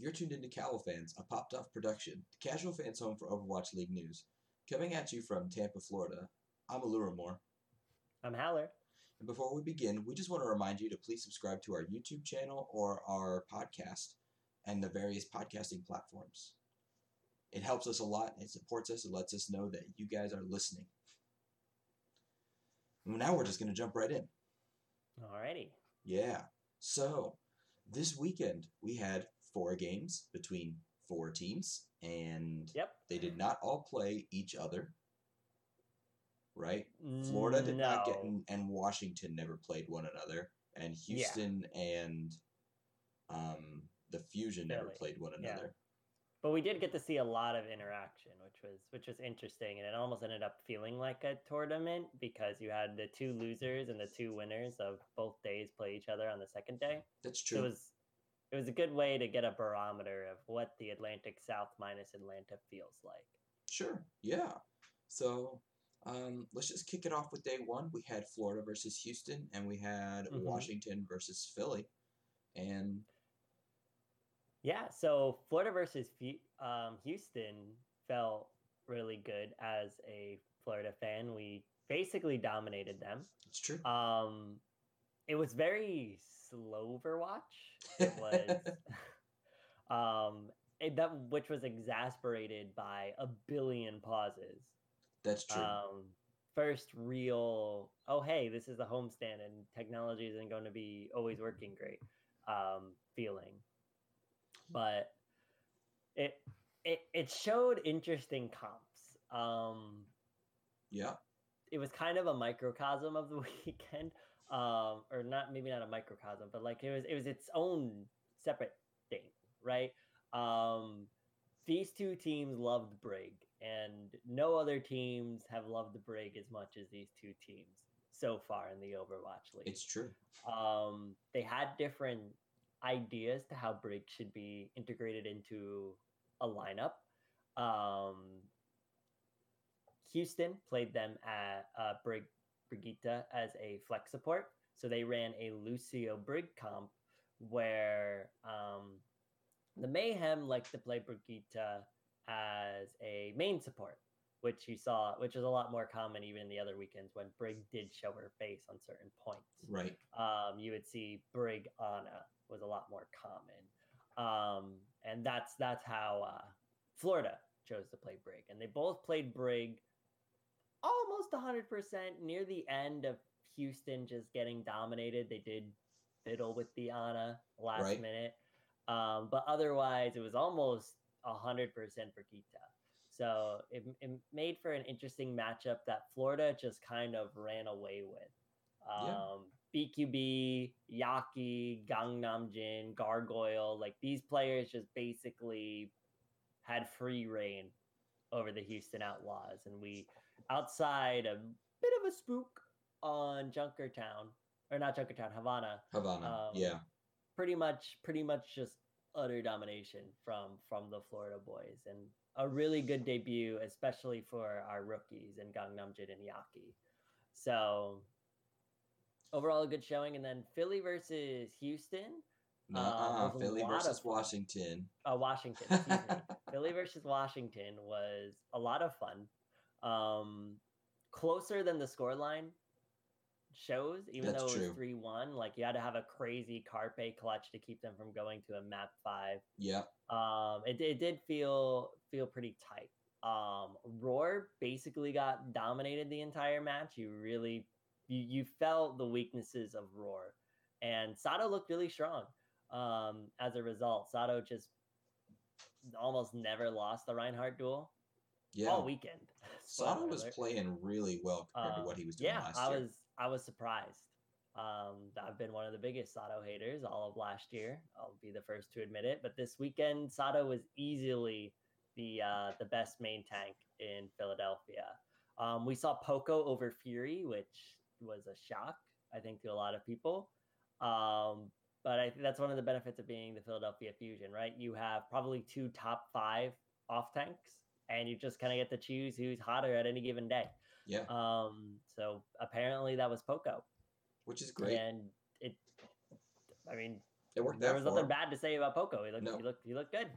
You're tuned into COWL Fans, a popped off production, the casual fans home for Overwatch League news. Coming at you from Tampa, Florida, I'm Aluramore. I'm Howleir. And before we begin, we just want to remind you to please subscribe to our YouTube channel or our podcast and the various podcasting platforms. It helps us a lot, it supports us, it lets us know that you guys are listening. Now we're just going to jump right in. Alrighty. Yeah. So, this weekend we had four games between four teams, and Yep. they did not all play each other. Right? Florida did not get, and Washington never played one another, and Houston and um, the Fusion never played one Yeah. another. But we did get to see a lot of interaction, which was which was interesting, and it almost ended up feeling like a tournament because you had the two losers and the two winners of both days play each other on the second day. That's So true. it was it was a good way to get a barometer of what the Atlantic South minus Atlanta feels like. Sure. Yeah. So um, let's just kick it off with day one. We had Florida versus Houston, and we had Mhm. Washington versus Philly. And Yeah, so Florida versus um, Houston felt really good as a Florida fan. We basically dominated them. it's true. Um, it was very slow Overwatch. It was, um, it, that which was exasperated by a billion pauses. That's true. Um, first real, oh hey, this is a homestand and technology isn't going to be always working great. Um, feeling, but it it it showed interesting comps. Um, yeah. it was kind of a microcosm of the weekend um or not maybe not a microcosm but like it was it was its own separate thing right um these two teams loved brig and no other teams have loved the brig as much as these two teams so far in the overwatch league It's true. um, they had different ideas to how Brig should be integrated into a lineup. Um, Houston played them at uh, Brig Brigitte as a flex support, so they ran a Lucio Brig comp where um, the Mayhem liked to play Brigitte as a main support, which you saw, which is a lot more common even in the other weekends when Brig did show her face on certain points. Right. um, you would see Brig Ana was a lot more common, um, and that's that's how uh, Florida chose to play Brig, and they both played Brig almost 100% near the end of Houston just getting dominated. They did fiddle with the Ana last Right. minute, um, but otherwise it was almost 100% for Kita. So it, it made for an interesting matchup that Florida just kind of ran away with. Yeah. Um, BQB, Yaki, Gangnam Jin, Gargoyle, like these players just basically had free reign over the Houston Outlaws. And we, outside a bit of a spook on Junkertown, or not Junkertown, Havana, Havana. Um, yeah. pretty much pretty much just utter domination from from the Florida boys and a really good debut, especially for our rookies in Gangnam Jin and Yaki. So overall a good showing. And then Philly versus Houston. Um, uh, Philly versus of- Washington. Uh, Washington, excuse. Philly versus Washington was a lot of fun. Um, closer than the scoreline shows, even That's though it was 3 1. Like you had to have a crazy Carpe clutch to keep them from going to a map five. Yeah. Um, it, it did feel feel pretty tight. Um, Roar basically got dominated the entire match. You really you, you felt the weaknesses of Roar, and Sado looked really strong. Um, as a result, Sado just almost never lost the Reinhardt duel Yeah. all weekend. Sado was playing really well compared to Uh, what he was doing yeah, last I year. was I was surprised. Um, I've been one of the biggest Sado haters all of last year. I'll be the first to admit it. But this weekend, Sado was easily the uh, the best main tank in Philadelphia. Um, we saw Poko over Fury, which was a shock, I think, to a lot of people. Um, but I think that's one of the benefits of being the Philadelphia Fusion, right? You have probably two top five off tanks, and you just kind of get to choose who's hotter at any given day. Yeah. Um, so apparently that was Poko, which is great. and it, I mean, It worked there was nothing him. bad to say about Poko. He looked, No. he looked, he looked good.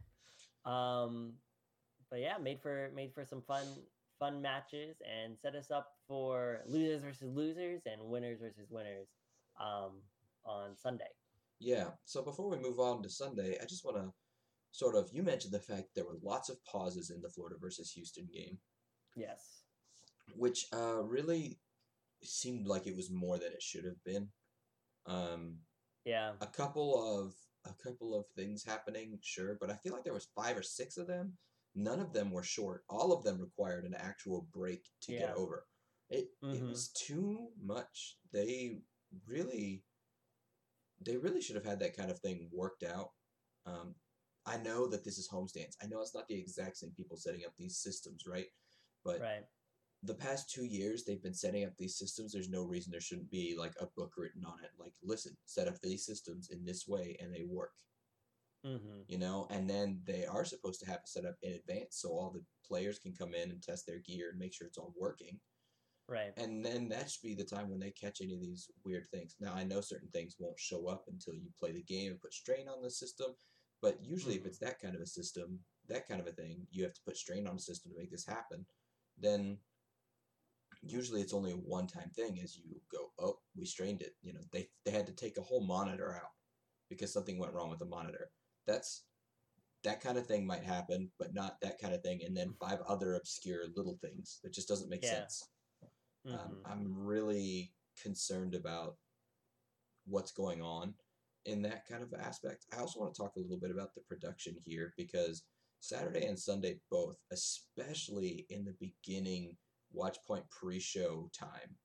Um, but yeah, made for made for some fun fun matches and set us up for losers versus losers and winners versus winners um, on Sunday. Yeah. So before we move on to Sunday, I just want to sort of you mentioned the fact there were lots of pauses in the Florida versus Houston game, Yes. which uh, really seemed like it was more than it should have been. Um, Yeah. a couple of a couple of things happening, sure, but I feel like there was five or six of them. None of them were short. All of them required an actual break to Yeah. get over. It it Mhm. was too much. They really they really should have had that kind of thing worked out. Um, I know that this is homestands. I know it's not the exact same people setting up these systems, right? But Right. the past two years they've been setting up these systems there's no reason there shouldn't be like a book written on it like listen set up these systems in this way and they work Mm-hmm. you know and then they are supposed to have it set up in advance so all the players can come in and test their gear and make sure it's all working Right. and then that should be the time when they catch any of these weird things now i know certain things won't show up until you play the game and put strain on the system but usually if Mhm. it's that kind of a system that kind of a thing you have to put strain on the system to make this happen then usually it's only a one time thing as you go oh we strained it you know they, they had to take a whole monitor out because something went wrong with the monitor that's that kind of thing might happen but not that kind of thing and then five other obscure little things that just doesn't make Yeah. sense um, Mhm. i'm really concerned about what's going on in that kind of aspect i also want to talk a little bit about the production here because saturday and sunday both especially in the beginning watch point pre-show time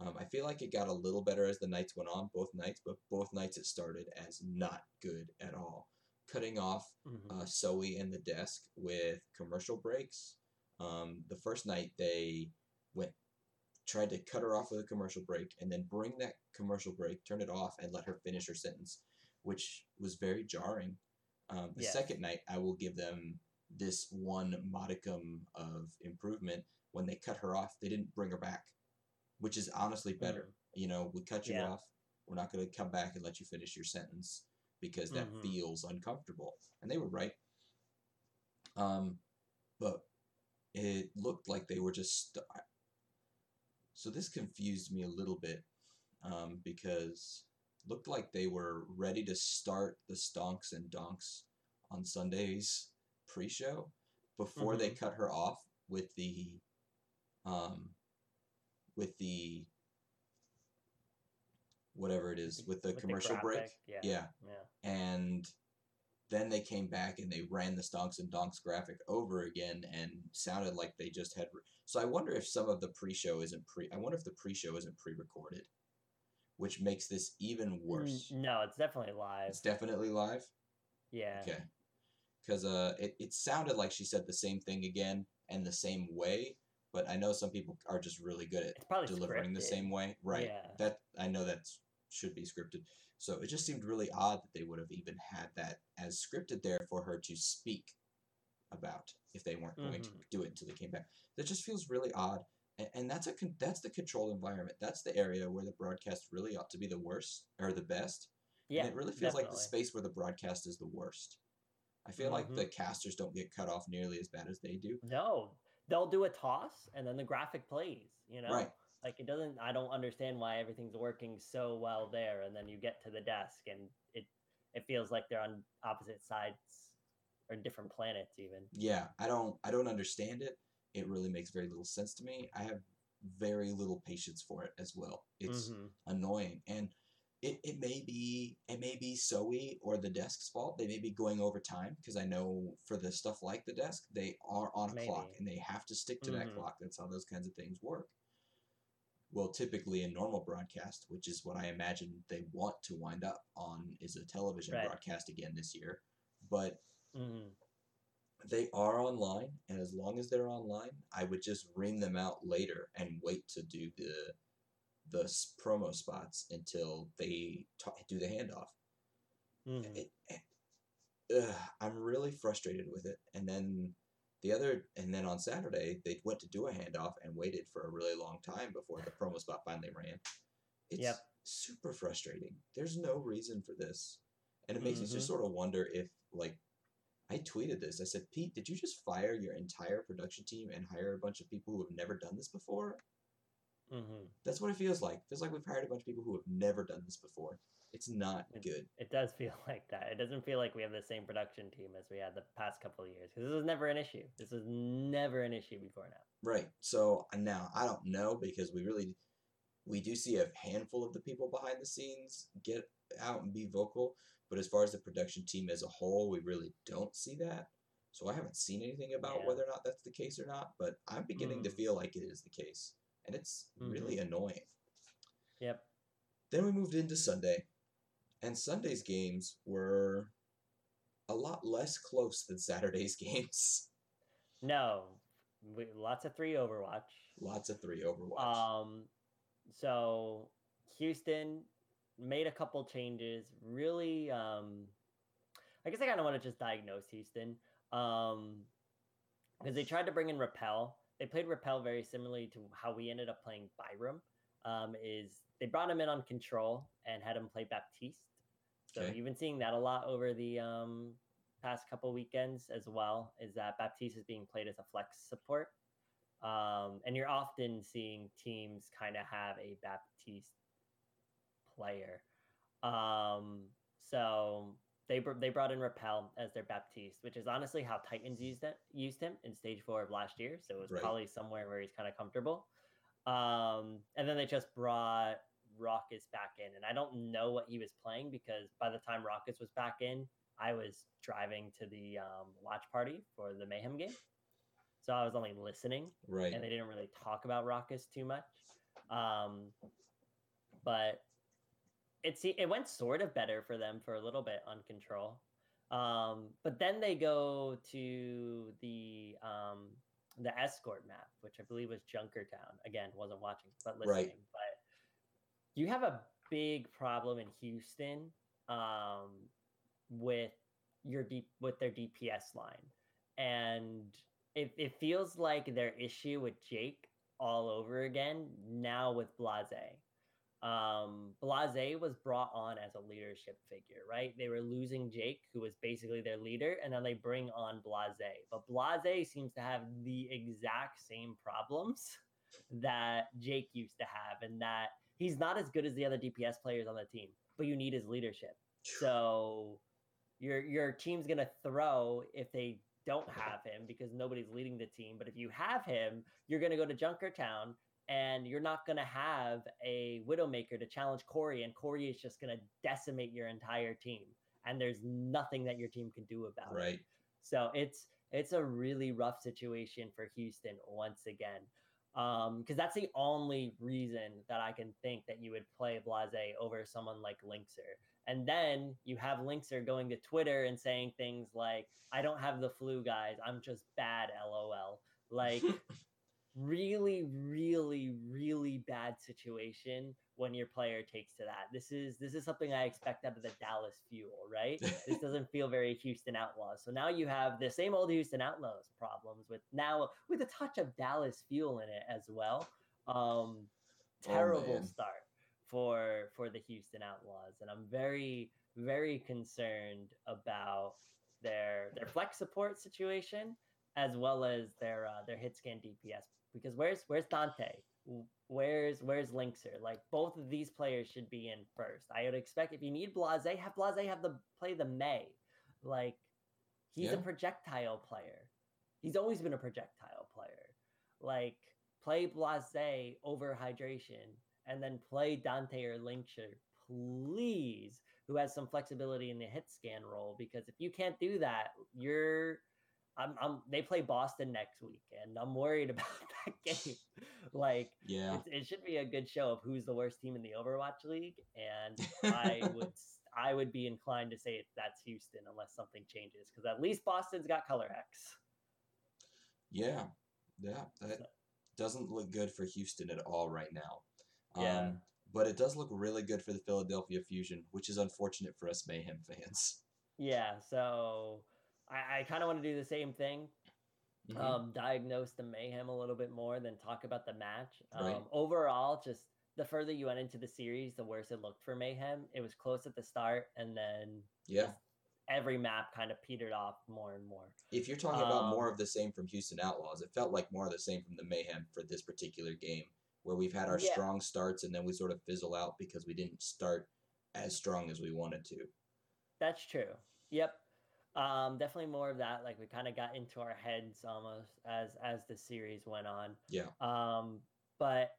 um, i feel like it got a little better as the nights went on both nights but both nights it started as not good at all cutting off Mhm. uh, Zoe and the desk with commercial breaks. Um, the first night they went tried to cut her off with a commercial break and then bring that commercial break, turn it off, and let her finish her sentence, which was very jarring. Um, the second night, I will give them this one modicum of improvement. When they cut her off, they didn't bring her back, which is honestly better. Mhm. You know, we cut you Yeah. off. We're not going to come back and let you finish your sentence because that Mhm. feels uncomfortable. And they were right. Um, but it looked like they were just. St- so this confused me a little bit um, because it looked like they were ready to start the stonks and donks on Sundays pre-show before they cut her off with the um, with the whatever it is with the With commercial break. Yeah. Yeah, Yeah. and then they came back and they ran the stonks and donks graphic over again and sounded like they just had. So I wonder if some of the pre-show isn't pre. I wonder if the pre-show isn't pre-recorded, which makes this even worse. No, it's definitely live. It's definitely live. yeah. Okay. Because uh, it, it sounded like she said the same thing again and the same way, but I know some people are just really good at delivering the same way. Right. Yeah. That I know that should be scripted. So it just seemed really odd that they would have even had that as scripted there for her to speak about if they weren't going to Mhm. do it until they came back. That just feels really odd. And, and that's a con- that's the controlled environment. That's the area where the broadcast really ought to be the worst or the best. Yeah. and it really feels like the space where the broadcast is the worst. I feel like Mhm. the casters don't get cut off nearly as bad as they do. No, they'll do a toss and then the graphic plays. You know, Right. like it doesn't. I don't understand why everything's working so well there, and then you get to the desk and it it feels like they're on opposite sides or different planets even. Yeah, I don't I don't understand it. It really makes very little sense to me. I have very little patience for it as well. It's Mhm. annoying and it, it may be it may be Zoe or the desk's fault. They may be going over time because I know for the stuff like the desk, they are on a clock and they have to stick to that Mhm. clock. That's how those kinds of things work. Well, typically in normal broadcast, which is what I imagine they want to wind up on, is a television Right. broadcast again this year. But Mhm. they are online, and as long as they're online, I would just ring them out later and wait to do the the promo spots until they do the handoff. Mhm. It, it- ugh, I'm really frustrated with it. And then the other, and then on Saturday they went to do a handoff and waited for a really long time before the promo spot finally ran. It's Yep. super frustrating. There's no reason for this. And it makes me Mhm. just sort of wonder if, like, I tweeted this. I said, Pete, did you just fire your entire production team and hire a bunch of people who have never done this before? hmm That's what it feels like. feels like we've hired a bunch of people who have never done this before. It's not It- good. It does feel like that. It doesn't feel like we have the same production team as we had the past couple of years because this was never an issue. This was never an issue before now. Right. So uh, now I don't know because we really we do see a handful of the people behind the scenes get out and be vocal, but as far as the production team as a whole, we really don't see that. So I haven't seen anything about Yeah. whether or not that's the case or not, but I'm beginning to Mm. feel like it is the case. And it's really annoying. Yep. Then we moved into Sunday, and Sunday's games were a lot less close than Saturday's games. No, we, lots of three Overwatch. Lots of three Overwatch. Um, so Houston made a couple changes. Really, um, I guess I kind of want to just diagnose Houston. Um, because they tried to bring in Rapel. They played Rapel very similarly to how we ended up playing Byram. Um, is they brought him in on control and had him play Baptiste. So Okay. you've been seeing that a lot over the um, past couple weekends as well. Is that Baptiste is being played as a flex support, um, and you're often seeing teams kind of have a Baptiste player. Um, so they br- they brought in Rapel as their Baptiste, which is honestly how Titans used it used him in stage four of last year. So it was Right. probably somewhere where he's kind of comfortable. Um, and then they just brought Raucus back in, and I don't know what he was playing because by the time Raucus was back in, I was driving to the um, watch party for the Mayhem game, so I was only listening right. and they didn't really talk about Raucus too much. Um, but it it went sort of better for them for a little bit on control. Um, but then they go to the um, the escort map, which I believe was Junkertown. Again, wasn't watching but listening. Right. But you have a big problem in Houston um, with your deep with their DPS line, and it, it feels like their issue with Jake all over again now with Blase. Um, Blase was brought on as a leadership figure, right? They were losing Jake, who was basically their leader, and then they bring on Blase. But Blase seems to have the exact same problems that Jake used to have, and that he's not as good as the other DPS players on the team, but you need his leadership. So your your team's gonna throw if they don't have him because nobody's leading the team. But if you have him, you're gonna go to Junkertown and you're not gonna have a Widowmaker to challenge Corey, and Corey is just gonna decimate your entire team. And there's nothing that your team can do about it. right. So it's it's a really rough situation for Houston once again. Um, because that's the only reason that I can think that you would play Blase over someone like Linkzr. And then you have Linkzr going to Twitter and saying things like, I don't have the flu, guys. I'm just bad, lol. Like really, really, really bad situation when your player takes to that. This is this is something I expect out of the Dallas Fuel, right? this doesn't feel very Houston Outlaws. So now you have the same old Houston Outlaws problems with now with a touch of Dallas Fuel in it as well. Um, terrible man. start for for the Houston Outlaws, and I'm very very concerned about their their flex support situation as well as their uh, their hit scan DPS. Because where's where's Danteh? Where's where's Linkzr? Like both of these players should be in first. I would expect if you need Blase, have Blase have the play the May. Like he's a projectile player. He's always been a projectile player. Like play Blase over hydration and then play Danteh or Linkzr, please, who has some flexibility in the hit scan role. Because if you can't do that, you're I'm, I'm they play Boston next week, and I'm worried about that game. like Yeah. it's, it should be a good show of who's the worst team in the Overwatch League, and I would I would be inclined to say that's Houston unless something changes because at least Boston's got Colourhex. Yeah. Yeah. That So- doesn't look good for Houston at all right now. Yeah. Um, but it does look really good for the Philadelphia Fusion, which is unfortunate for us Mayhem fans. Yeah, so I, I kind of want to do the same thing. Mhm. Um, diagnose the mayhem a little bit more than talk about the match. Um, Right. Overall, just the further you went into the series, the worse it looked for Mayhem. It was close at the start, and then Yeah. every map kind of petered off more and more. If you're talking about more Um, of the same from Houston Outlaws, it felt like more of the same from the Mayhem for this particular game, where we've had our Yeah. strong starts and then we sort of fizzle out because we didn't start as strong as we wanted to. That's true. Yep. Um, definitely more of that. Like we kind of got into our heads almost as as the series went on. Yeah. Um, but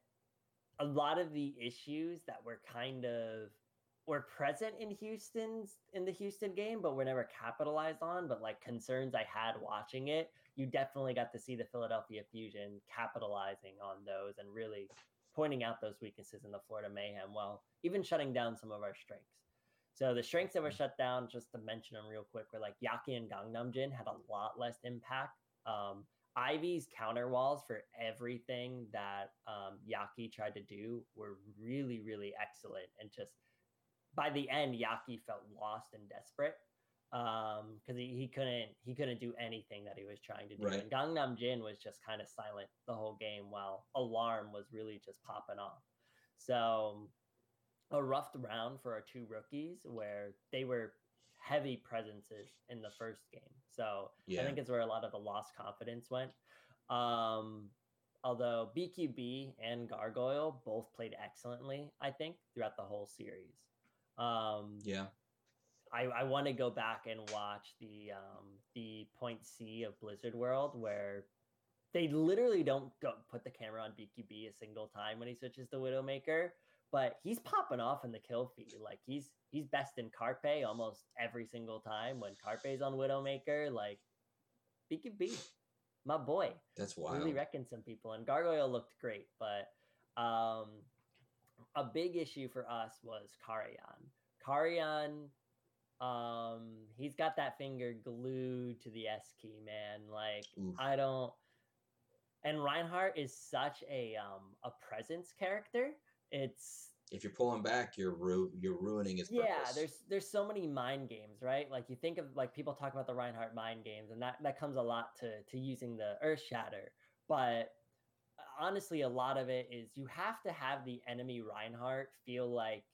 a lot of the issues that were kind of were present in Houston's in the Houston game, but were never capitalized on. But like concerns I had watching it, you definitely got to see the Philadelphia Fusion capitalizing on those and really pointing out those weaknesses in the Florida Mayhem while even shutting down some of our strengths. So the strengths that were shut down, just to mention them real quick, were like Yaki and Gangnam Jin had a lot less impact. Um, Ivy's counter walls for everything that um, Yaki tried to do were really, really excellent. And just by the end, Yaki felt lost and desperate because he, he couldn't he couldn't do anything that he was trying to do. Right. And Gangnam Jin was just kind of silent the whole game, while Alarm was really just popping off. So a rough round for our two rookies, where they were heavy presences in the first game. So Yeah. I think it's where a lot of the lost confidence went. Um, although BQB and Gargoyle both played excellently, I think, throughout the whole series. Um, yeah. I, I want to go back and watch the um, the point C of Blizzard World where they literally don't go, put the camera on BQB a single time when he switches to Widowmaker, but he's popping off in the kill feed. Like he's he's best in Carpe almost every single time when Carpe's on Widowmaker. Like BQB, my boy That's wild. really wrecking some people. And Gargoyle looked great, but um, a big issue for us was Karayan. Karayan, um, he's got that finger glued to the S key, man. Like Oof. I don't. And Reinhardt is such a um a presence character. It's if you're pulling back, you're ru- you're ruining his purpose. yeah, there's there's so many mind games, right? Like you think of like people talk about the Reinhardt mind games, and that that comes a lot to to using the Earth Shatter. But uh, honestly, a lot of it is you have to have the enemy Reinhardt feel like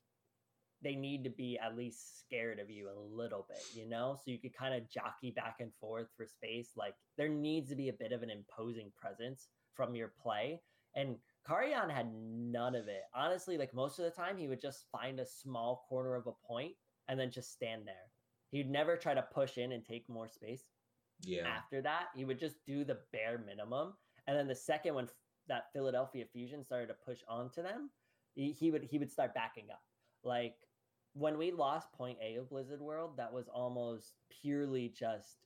they need to be at least scared of you a little bit, you know? So you could kind of jockey back and forth for space. Like there needs to be a bit of an imposing presence from your play. And Karayan had none of it. Honestly, like most of the time, he would just find a small corner of a point and then just stand there. He'd never try to push in and take more space. yeah. After that, he would just do the bare minimum. And then the second when that Philadelphia fusion started to push onto them, he, he would he would start backing up. Like when we lost point A of Blizzard World, that was almost purely just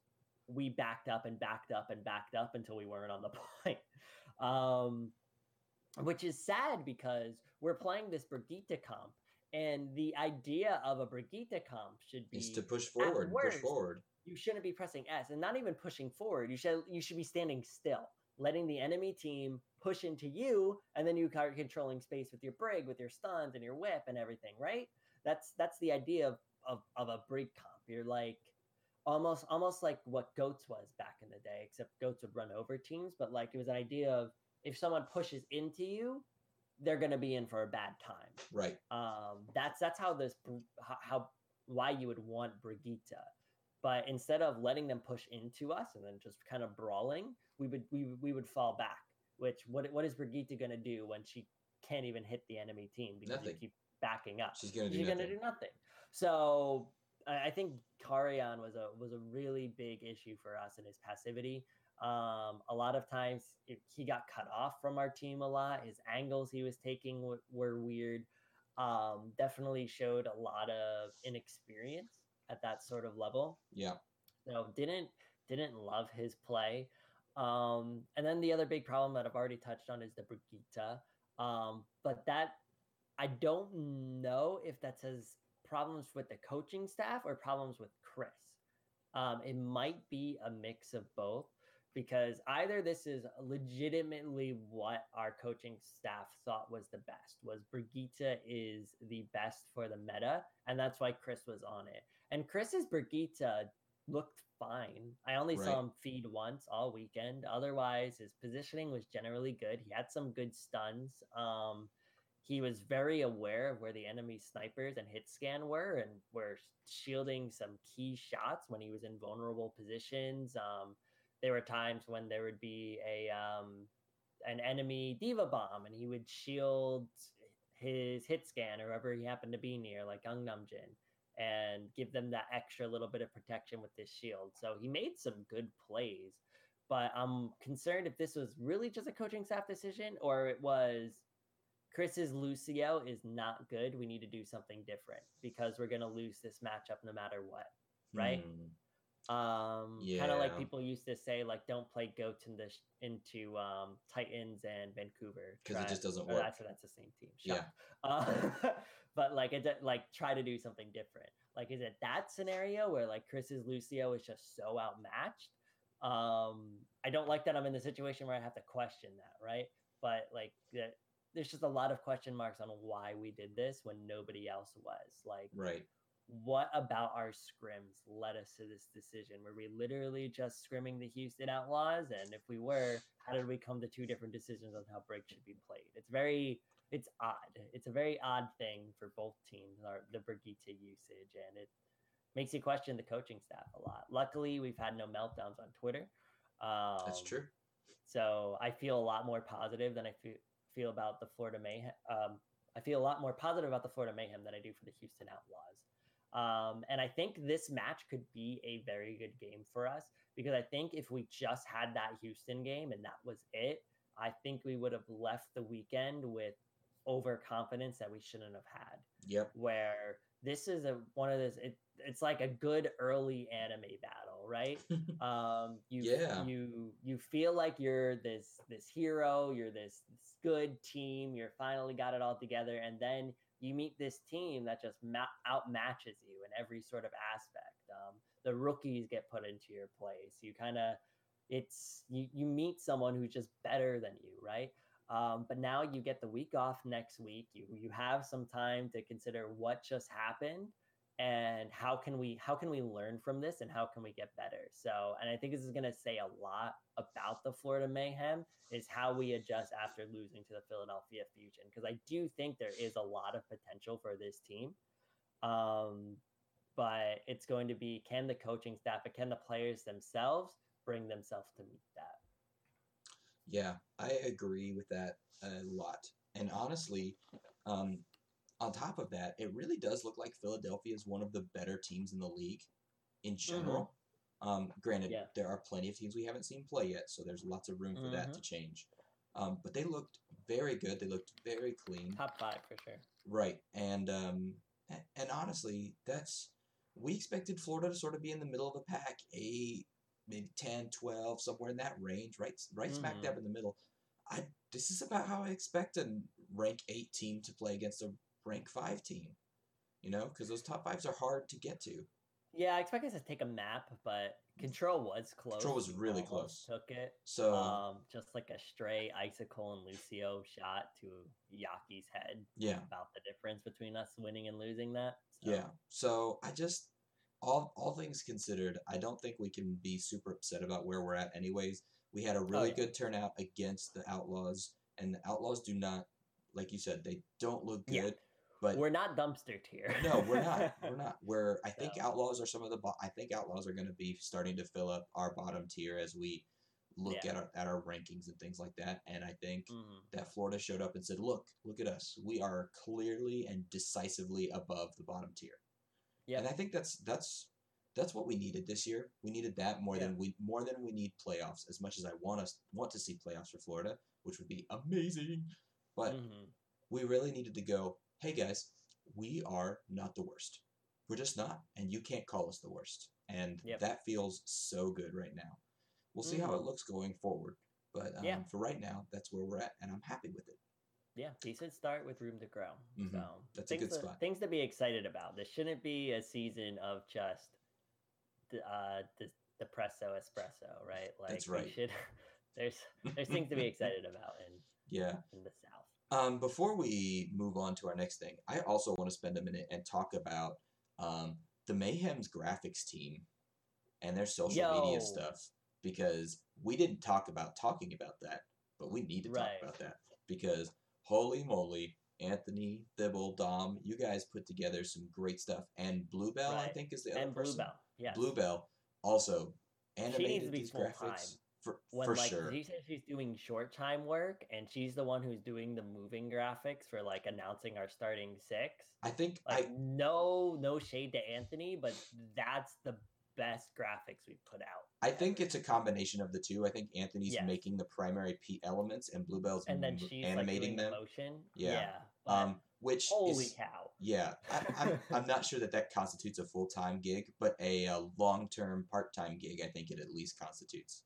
we backed up and backed up and backed up until we weren't on the point. Um, which is sad because we're playing this Brigitte comp, and the idea of a Brigitte comp should be Is to push forward, push forward. you shouldn't be pressing S and not even pushing forward. You should you should be standing still, letting the enemy team push into you, and then you are controlling space with your brig, with your stuns and your whip and everything, right? That's that's the idea of of, of a brig comp. You're like almost almost like what goats was back in the day, except goats would run over teams, but like it was an idea of if someone pushes into you, they're gonna be in for a bad time Right. um, that's that's how this how, why you would want Brigitte. But instead of letting them push into us and then just kind of brawling, we would we, we would fall back. Which what what is Brigitte gonna do when she can't even hit the enemy team because Nothing. you keep backing up? She's gonna do She's nothing. gonna do nothing. So I I think Karayan was a was a really big issue for us in his passivity. Um, a lot of times it, he got cut off from our team a lot. His angles he was taking were, were weird. Um, definitely showed a lot of inexperience at that sort of level. Yeah. So didn't didn't love his play. Um, and then the other big problem that I've already touched on is the Brigitte. Um, but that I don't know if that says problems with the coaching staff or problems with Kris. Um, it might be a mix of both because either this is legitimately what our coaching staff thought was the best was Brigitte is the best for the meta and that's why Kris was on it. And Kris's Brigitte looked fine. I only Right. saw him feed once all weekend. Otherwise, his positioning was generally good. He had some good stuns. Um, he was very aware of where the enemy snipers and hit scan were and were shielding some key shots when he was in vulnerable positions. Um, there were times when there would be a um, an enemy D.Va bomb and he would shield his hit scan or whoever he happened to be near, like Gangnam Jin, and give them that extra little bit of protection with this shield. So he made some good plays, but I'm concerned if this was really just a coaching staff decision or it was Kris's Lucio is not good. We need to do something different because we're going to lose this matchup no matter what. Right. Hmm. Um, kind of like people used to say, like, don't play goats in this into um, Titans and Vancouver because it just doesn't work. That's that's the same team. Yeah. Shut. Uh, but like, it like try to do something different. Like, is it that scenario where like Kris's Lucio is just so outmatched? Um, I don't like that I'm in the situation where I have to question that, right? But like, that there's just a lot of question marks on why we did this when nobody else was. Like, Right. What about our scrims led us to this decision? Were we literally just scrimming the Houston Outlaws? And if we were, how did we come to two different decisions on how break should be played? It's very, it's odd. It's a very odd thing for both teams, our, the Brigitte usage, and it makes you question the coaching staff a lot. Luckily, we've had no meltdowns on Twitter. Um, That's true. so I feel a lot more positive than I feel feel about the Florida Mayhem. Um, I feel a lot more positive about the Florida Mayhem than I do for the Houston Outlaws. Um, and I think this match could be a very good game for us because I think if we just had that Houston game and that was it, I think we would have left the weekend with overconfidence that we shouldn't have had Yep. where this is a one of those it, it's like a good early anime battle right um you Yeah. you you feel like you're this this hero you're this, this good team you're finally got it all together and then you meet this team that just ma- outmatches you in every sort of aspect. Um the rookies get put into your place. You kind of it's you, you meet someone who's just better than you right? Um, but now you get the week off next week. You you have some time to consider what just happened and how can we how can we learn from this and how can we get better. So and I think this is going to say a lot about the Florida Mayhem is how we adjust after losing to the Philadelphia Fusion because I do think there is a lot of potential for this team. Um, but it's going to be can the coaching staff but can the players themselves bring themselves to meet that. Yeah, I agree with that a lot. And honestly, um, on top of that, it really does look like Philadelphia is one of the better teams in the league in general. Um, granted, Yeah. there are plenty of teams we haven't seen play yet, so there's lots of room for that to change. Um, but they looked very good. They looked very clean. Top five for sure. Right. And um and honestly, that's we expected Florida to sort of be in the middle of the pack, 8 maybe 10, 12, somewhere in that range, right right smack Mhm. dab in the middle. I this is about how I expect a rank 8 team to play against a rank 5 team. You know, cuz those top 5s are hard to get to. Yeah, I expect us to take a map, but control was close. Control was really close. Took it. So Um, just like a stray icicle and Lucio shot to Yaki's head. yeah. About the difference between us winning and losing that. So, Yeah. So I just all all things considered, I don't think we can be super upset about where we're at anyways. We had a really Oh, yeah. good turnout against the Outlaws and the Outlaws do not like you said, they don't look Yeah. But We're not dumpster tier. no, we're not. We're not. We're I think No. Outlaws are some of the bo- I think Outlaws are going to be starting to fill up our bottom tier as we look Yeah. at our at our rankings and things like that. And I think Mhm. that Florida showed up and said, "Look, look at us. We are clearly and decisively above the bottom tier." Yeah. And I think that's that's that's what we needed this year. We needed that more than we more than we need playoffs. As much as I want us want to see playoffs for Florida, which would be amazing, but Mhm. we really needed to go. Hey guys, we are not the worst. We're just not, and you can't call us the worst. And Yep. that feels so good right now. We'll see how it looks going forward, but um, Yeah. for right now, that's where we're at, and I'm happy with it. Yeah, decent start with room to grow. Mhm. So That's a things good to, spot. Things to be excited about. This shouldn't be a season of just the uh the depresso espresso, right? Like That's right. should there's there's things to be excited about in Yeah. in the South. Um, before we move on to our next thing, I also want to spend a minute and talk about um, the Mayhem's graphics team and their social media stuff because we didn't talk about talking about that, but we need to Right. talk about that because holy moly, Anthony, Thibble, Dom, you guys put together some great stuff. And Bluebell, I think, is the other and person. Bluebell. Yes. Bluebell also animated these graphics time. For, When for like sure. she says she's doing short time work and she's the one who's doing the moving graphics for like announcing our starting six. I think Like I no no shade to Anthony, but that's the best graphics we put out. I think it's a combination of the two. I think Anthony's Yes. making the primary P elements and Bluebell's And then she's animating like them. motion. Yeah. but Um, which holy is cow. yeah, I, I'm I'm not sure that that constitutes a full time gig, but a, uh long term part time gig. I think it at least constitutes.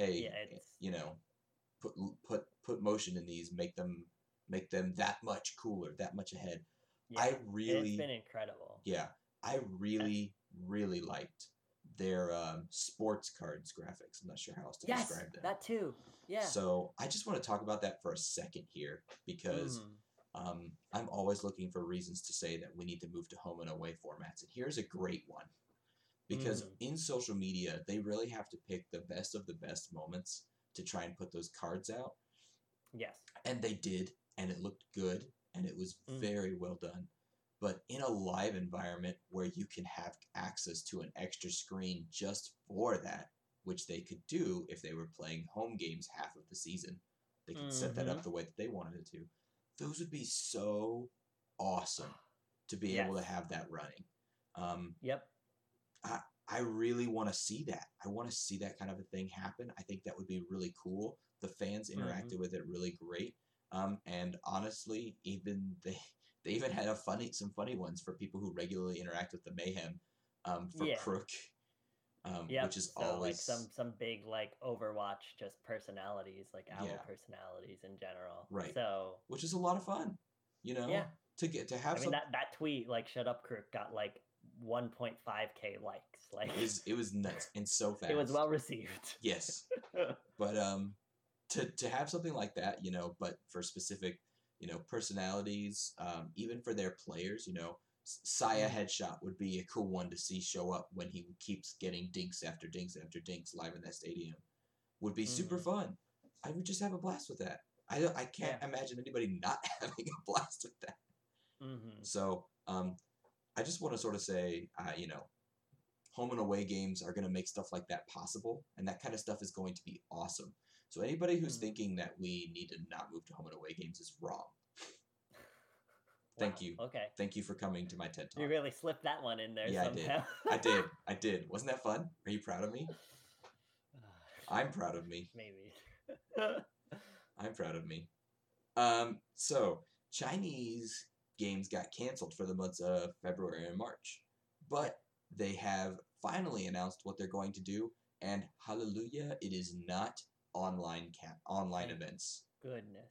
Hey, Yeah, you know, put put put motion in these, make them make them that much cooler, that much ahead. Yeah. I really it's been incredible. Yeah, I really, really liked their um, sports cards graphics. I'm not sure how else to Yes, describe them. that too. Yeah. So I just want to talk about that for a second here because Mhm. um, I'm always looking for reasons to say that we need to move to home and away formats. And here's a great one because Mm. in social media, they really have to pick the best of the best moments to try and put those cards out. yes. And they did, and it looked good, and it was Mm. very well done. But in a live environment where you can have access to an extra screen just for that, which they could do if they were playing home games half of the season, they could set that Mm-hmm. up the way that they wanted it to. Those would be so awesome to be able to have that running. Um, Yep. I really want to see that. I want to see that kind of a thing happen. I think that would be really cool. The fans Mm-hmm. interacted with it really great. Um, and honestly, even they they even had a funny some funny ones for people who regularly interact with the mayhem um, for Yeah. Crook, um, Yeah. which is so always like some some big like Overwatch just personalities, like owl Yeah. personalities in general. Right. So which is a lot of fun. You know, yeah. to get to have I mean some. that that tweet like shut up crook got like 1.5k likes. Like it was it was nuts and so fast. it was well received. Yes. but um to to have something like that you know but for specific you know personalities um even for their players you know Saya Mhm. headshot would be a cool one to see show up when he keeps getting dinks after dinks after dinks live in that stadium would be super Mhm. fun i would just have a blast with that i i can't Yeah. imagine anybody not having a blast with that hmm so um, I just want to sort of say, uh, you know, home and away games are going to make stuff like that possible, and that kind of stuff is going to be awesome. So anybody who's Mhm. thinking that we need to not move to home and away games is wrong. Thank you. Okay. Thank you for coming to my TED Talk. You really slipped that one in there Yeah, I did. I did. I did. Wasn't that fun? Are you proud of me? I'm proud of me. Maybe. I'm proud of me. Um, so Chinese games got canceled for the months of February and March, but they have finally announced what they're going to do, and hallelujah, it is not online online Thank events. Goodness.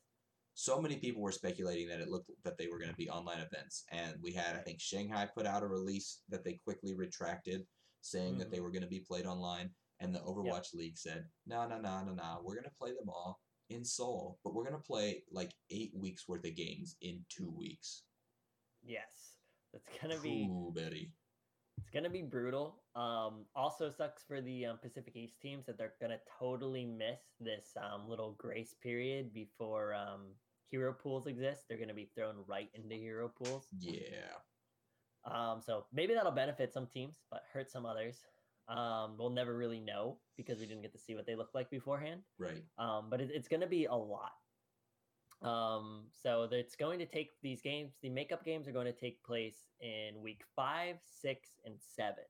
So many people were speculating that it looked that they were going to be online events, and we had I think Shanghai put out a release that they quickly retracted, saying that Mm-hmm. they were going to be played online, and the Overwatch League said, no, no, no, no, no, we're going to play them all in Seoul, but we're going to play like eight weeks worth of games in two weeks. Yes. It's gonna be Ooh, Betty. it's gonna be brutal. Um, also sucks for the um, Pacific East teams that they're gonna totally miss this um, little grace period before um, hero pools exist. They're gonna be thrown right into hero pools. Yeah. Um, so maybe that'll benefit some teams, but hurt some others. Um, we'll never really know because we didn't get to see what they look like beforehand. Right. Um, but it, it's going to be a lot. Um, so it's going to take these games. The makeup games are going to take place in week five, six, and seven.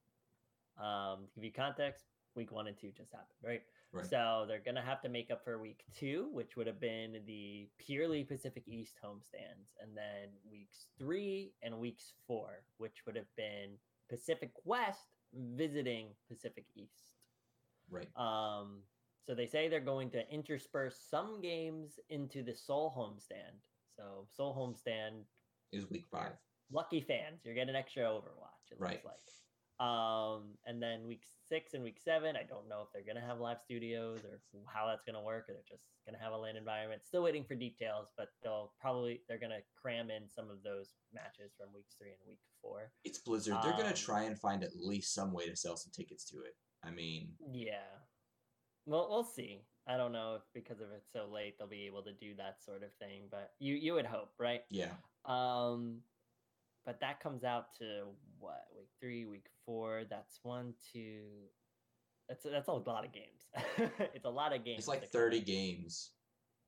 Um, to give you context, week one and two just happened, right? Right. So they're going to have to make up for week two, which would have been the purely Pacific East homestands, and then weeks three and weeks four, which would have been Pacific West visiting Pacific East. Right. Um, so they say they're going to intersperse some games into the Seoul homestand. So Seoul homestand, Is week five. lucky fans, you're getting extra Overwatch. It Right. looks like. Um, and then week six and week seven, I don't know if they're gonna have live studios or how that's gonna work, or they're just gonna have a LAN environment. Still waiting for details, but they'll probably they're gonna cram in some of those matches from weeks three and week four. It's Blizzard. They're gonna Um, try and find at least some way to sell some tickets to it. I mean, Yeah. Well, we'll see. I don't know if because of it's so late they'll be able to do that sort of thing, but you you would hope, right? yeah. Um, but that comes out to what week three, week four. That's one, two. That's that's a lot of games. it's a lot of games. It's like thirty games.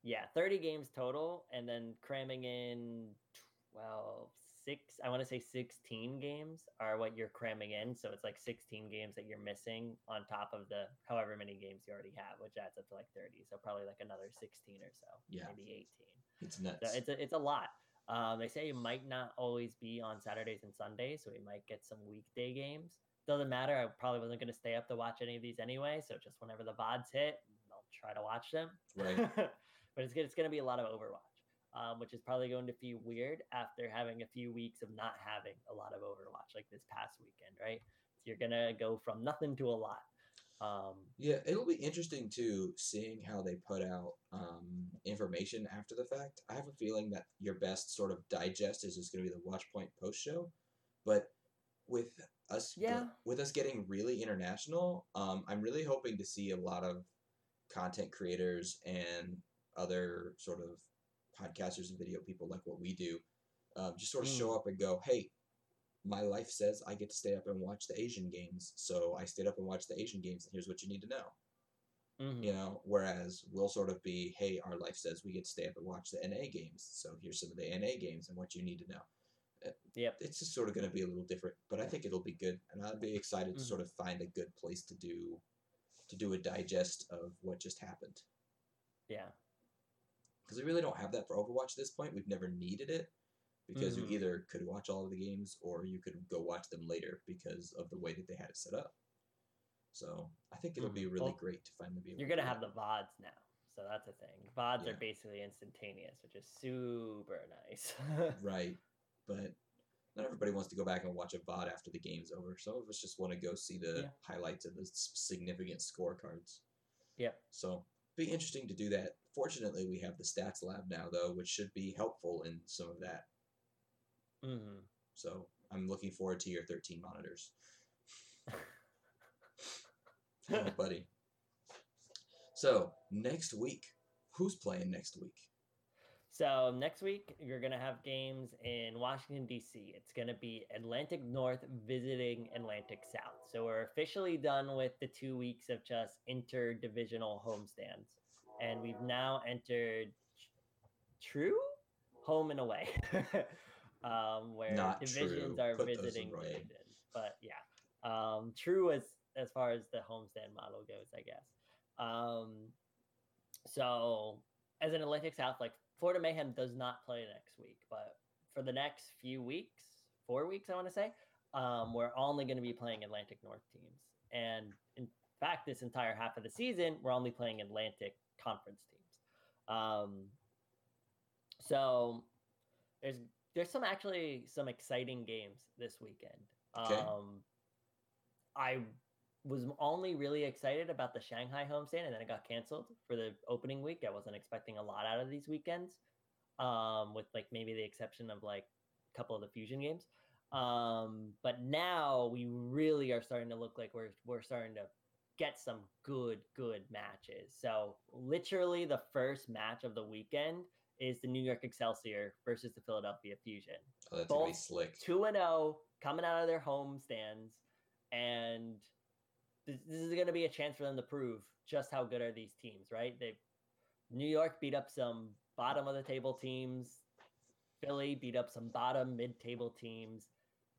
Yeah, thirty games total, and then cramming in twelve, six. I want to say sixteen games are what you're cramming in. So it's like sixteen games that you're missing on top of the however many games you already have, which adds up to like thirty. So probably like another sixteen or so. Yeah. maybe eighteen. It's nuts. So it's a, it's a lot. Um, they say it might not always be on Saturdays and Sundays, so we might get some weekday games. Doesn't matter. I probably wasn't going to stay up to watch any of these anyway. So just whenever the vods hit, I'll try to watch them. Right. but it's, it's going to be a lot of Overwatch, um, which is probably going to feel weird after having a few weeks of not having a lot of Overwatch, like this past weekend, right? So you're going to go from nothing to a lot. Um, Yeah, it'll be interesting too, seeing how they put out um, information after the fact. I have a feeling that your best sort of digest is just going to be the Watchpoint post show, but with us, Yeah. with us getting really international, um, I'm really hoping to see a lot of content creators and other sort of podcasters and video people like what we do, um, just sort of show up and go, "Hey, my life says I get to stay up and watch the Asian games, so I stayed up and watched the Asian games, and here's what you need to know." mhm. you know whereas we'll sort of be hey our life says we get to stay up and watch the na games so here's some of the na games and what you need to know Yep. it's just sort of going to be a little different but i think it'll be good and i'll be excited to Mhm. sort of find a good place to do to do a digest of what just happened Yeah. Because we really don't have that for overwatch at this point we've never needed it because Mhm. you either could watch all of the games or you could go watch them later because of the way that they had it set up so i think it'll be Mhm. really Well, great to finally be You're gonna do have that. the VODs now. So that's a thing. VODs Yeah. are basically instantaneous, which is super nice. Right. But not everybody wants to go back and watch a VOD after the game's over. Some of us just want to go see the Yeah. highlights of the significant scorecards. yep. So be interesting to do that. Fortunately, we have the stats lab now, though, which should be helpful in some of that. hmm So I'm looking forward to your 13 monitors. oh, buddy. So next week, who's playing next week? So next week you're gonna have games in Washington D.C. It's gonna be Atlantic North visiting Atlantic South. So we're officially done with the two weeks of just interdivisional homestands, and we've now entered true home and away, um, where Not divisions true. are Put visiting divisions. But yeah, um, true as as far as the homestand model goes, I guess. Um, so as an Atlantic South, like Florida Mayhem does not play next week, but for the next few weeks, four weeks, I want to say, um, we're only going to be playing Atlantic North teams. And in fact, this entire half of the season, we're only playing Atlantic Conference teams. Um, so there's there's some actually some exciting games this weekend. Okay. Um, I was only really excited about the Shanghai homestand, and then it got canceled for the opening week. I wasn't expecting a lot out of these weekends, um, with like maybe the exception of like a couple of the fusion games. Um, but now we really are starting to look like we're we're starting to get some good good matches. So literally, the first match of the weekend is the New York Excelsior versus the Philadelphia Fusion Oh, that's going to be Both slick. two and zero coming out of their home stands, and this, this is going to be a chance for them to prove just how good are these teams, right? They New York beat up some bottom of the table teams. Philly beat up some bottom mid table teams.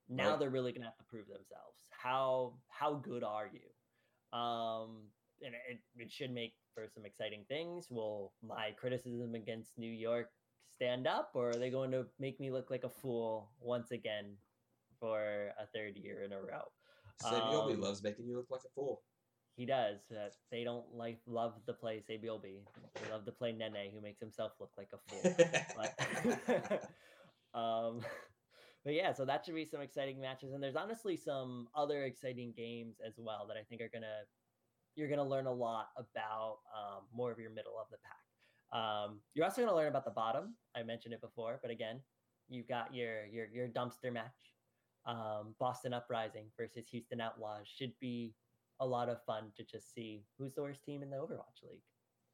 Now Right. they're really going to have to prove themselves. How how good are you? Um, and it, it should make for some exciting things. Will my criticism against New York stand up, or are they going to make me look like a fool once again for a third year in a row? Saebyeolbe Um, loves making you look like a fool. He does. Uh, they don't like love the play Saebyeolbe. They love to play Nenne, who makes himself look like a fool. But, um, but yeah, so that should be some exciting matches, and there's honestly some other exciting games as well that I think are gonna you're gonna learn a lot about um, more of your middle of the pack. Um, you're also gonna learn about the bottom. I mentioned it before, but again, you've got your your your dumpster match. Um, Boston Uprising versus Houston Outlaws should be a lot of fun to just see who's the worst team in the Overwatch League.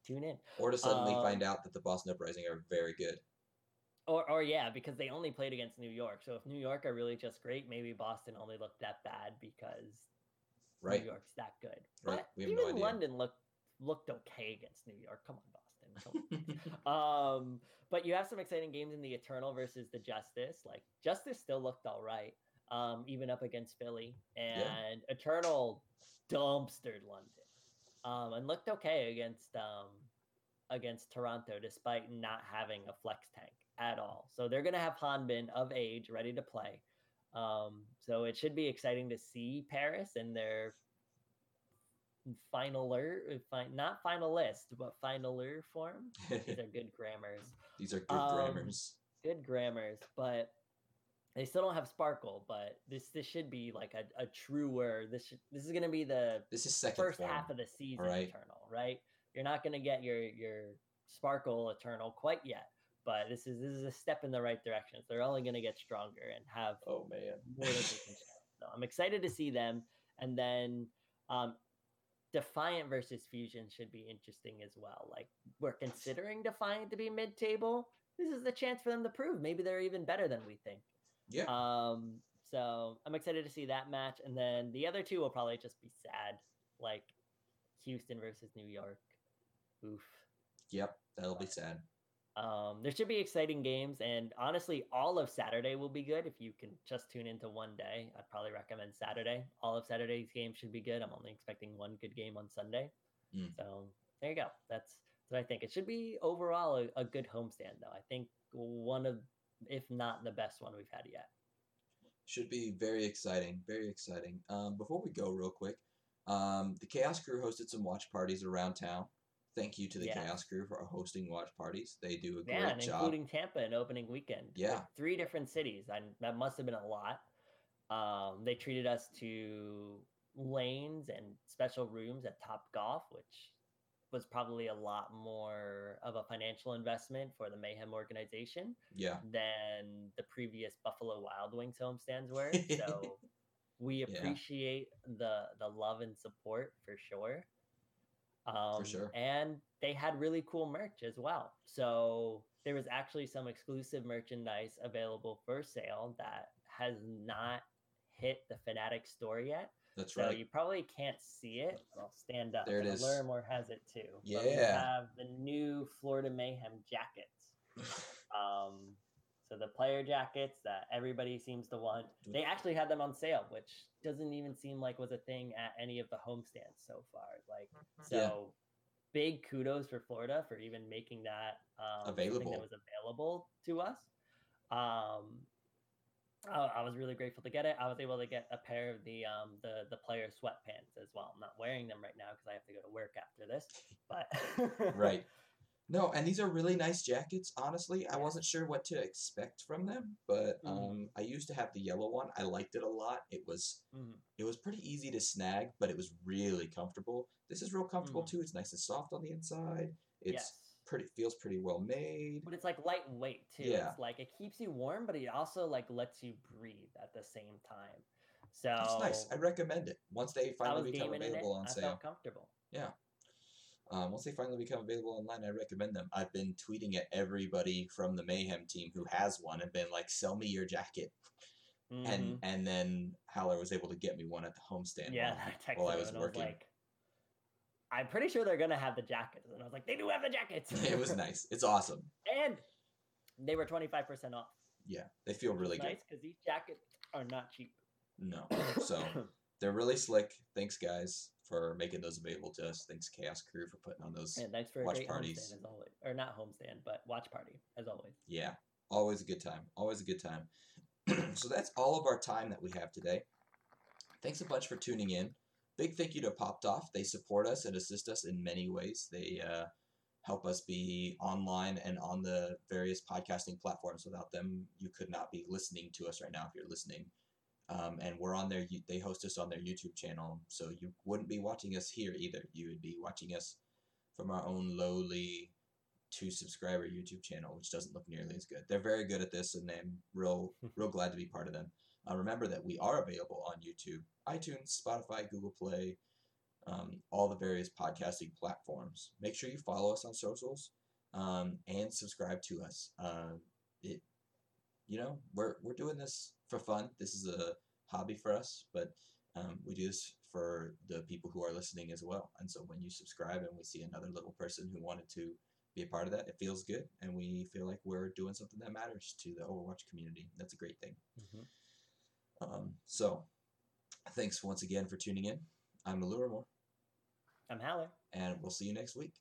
Tune in. or to suddenly um, find out that the Boston Uprising are very good. Or, or yeah, because they only played against New York. So if New York are really just great, maybe Boston only looked that bad because Right. New York's that good. Right, But no even idea. London looked looked okay against New York. Come on, Boston. Come on. um, but you have some exciting games in the Eternal versus the Justice. Like Justice still looked all right, um, even up against Philly, and Eternal dumpstered London, um, and looked okay against um, against Toronto, despite not having a flex tank at all. So they're gonna have Hanbin of age ready to play. Um, so it should be exciting to see Paris in their finaler, uh, fi- not finalist, but finaler form. These are good grammars. These are good Um, grammars. Good grammars, but they still don't have sparkle. But this this should be like a, a truer. This should, this is gonna be the This is second first form. half of the season right? eternal, right? You're not gonna get your your sparkle eternal quite yet, but this is this is a step in the right direction. So They're only gonna get stronger and have oh man. more that they can show. So I'm excited to see them. And then um, Defiant versus Fusion should be interesting as well. Like we're considering Defiant to be mid-table. This is the chance for them to prove maybe they're even better than we think. Yeah. Um, so I'm excited to see that match. And then the other two will probably just be sad, like Houston versus New York. Oof. Yep. That'll be sad. Um, there should be exciting games, and honestly, all of Saturday will be good if you can just tune into one day. I'd probably recommend Saturday. All of Saturday's games should be good. I'm only expecting one good game on Sunday. Mm. So there you go. That's, that's what I think. It should be overall a, a good homestand, though. I think one of, if not the best one we've had yet. Should be very exciting. Very exciting. Um, before we go, real quick, um, the Chaos Crew hosted some watch parties around town. Thank you to the Yeah. Chaos Crew for hosting watch parties. They do a great Yeah, and job. including Tampa in opening weekend. Yeah. three different cities. And that must have been a lot. Um, they treated us to lanes and special rooms at Topgolf, which was probably a lot more of a financial investment for the Mayhem organization Yeah. than the previous Buffalo Wild Wings homestands were. So we Yeah. appreciate the the love and support for sure. Um, sure. And they had really cool merch as well. So there was actually some exclusive merchandise available for sale that has not hit the Fanatic store yet. That's So right. you probably can't see it. I'll stand up. There it and. Aluramore has it too. But we Yeah. have the new Florida Mayhem jackets. Um, so the player jackets that everybody seems to want, they actually had them on sale, which doesn't even seem like was a thing at any of the homestands so far. Like, so Yeah. big kudos for Florida for even making that um, Available. that was available to us. Um, I, I was really grateful to get it. I was able to get a pair of the um the the player sweatpants as well. I'm not wearing them right now because I have to go to work after this. But right. No, and these are really nice jackets. Honestly, I wasn't sure what to expect from them, but Mhm. um, I used to have the yellow one. I liked it a lot. It was Mhm. it was pretty easy to snag, but it was really comfortable. This is real comfortable Mhm. too. It's nice and soft on the inside. It's yes. Pretty feels pretty well made. But it's like lightweight too. Yeah. It's like it keeps you warm, but it also like lets you breathe at the same time. So It's nice. I recommend it. Once they finally become available on I sale. felt comfortable. Um, once they finally become available online, I recommend them. I've been tweeting at everybody from the Mayhem team who has one and been like, "Sell me your jacket." And Mhm. and then Howleir was able to get me one at the homestand. yeah, while- I while I was working. I was like, I'm pretty sure they're gonna have the jackets, and I was like, they do have the jackets. it was nice. It's awesome. and they were 25% off. Yeah, they feel really good. nice because these jackets are not cheap. No, so they're really slick. Thanks, guys, for making those available to us. Thanks, Chaos Crew, for putting on those. and thanks for watch parties. as always, or not homestand, but watch party as always. Yeah, always a good time. Always a good time. so that's all of our time that we have today. Thanks a bunch for tuning in. Big thank you to Popped Off. They support us and assist us in many ways. They uh, help us be online and on the various podcasting platforms. Without them, you could not be listening to us right now if you're listening. Um, and we're on their, they host us on their YouTube channel. So you wouldn't be watching us here either. You would be watching us from our own lowly two subscriber YouTube channel, which doesn't look nearly as good. They're very good at this, and I'm real real glad to be part of them. Uh, remember that we are available on YouTube, iTunes, Spotify, Google Play, um, all the various podcasting platforms. Make sure you follow us on socials um, and subscribe to us. Uh, it, you know, we're we're doing this for fun. This is a hobby for us, but um, we do this for the people who are listening as well. And so when you subscribe and we see another little person who wanted to be a part of that, it feels good, and we feel like we're doing something that matters to the Overwatch community. That's a great thing. Mm-hmm. Um, so, thanks once again for tuning in. I'm Allure I'm Howleir. and we'll see you next week.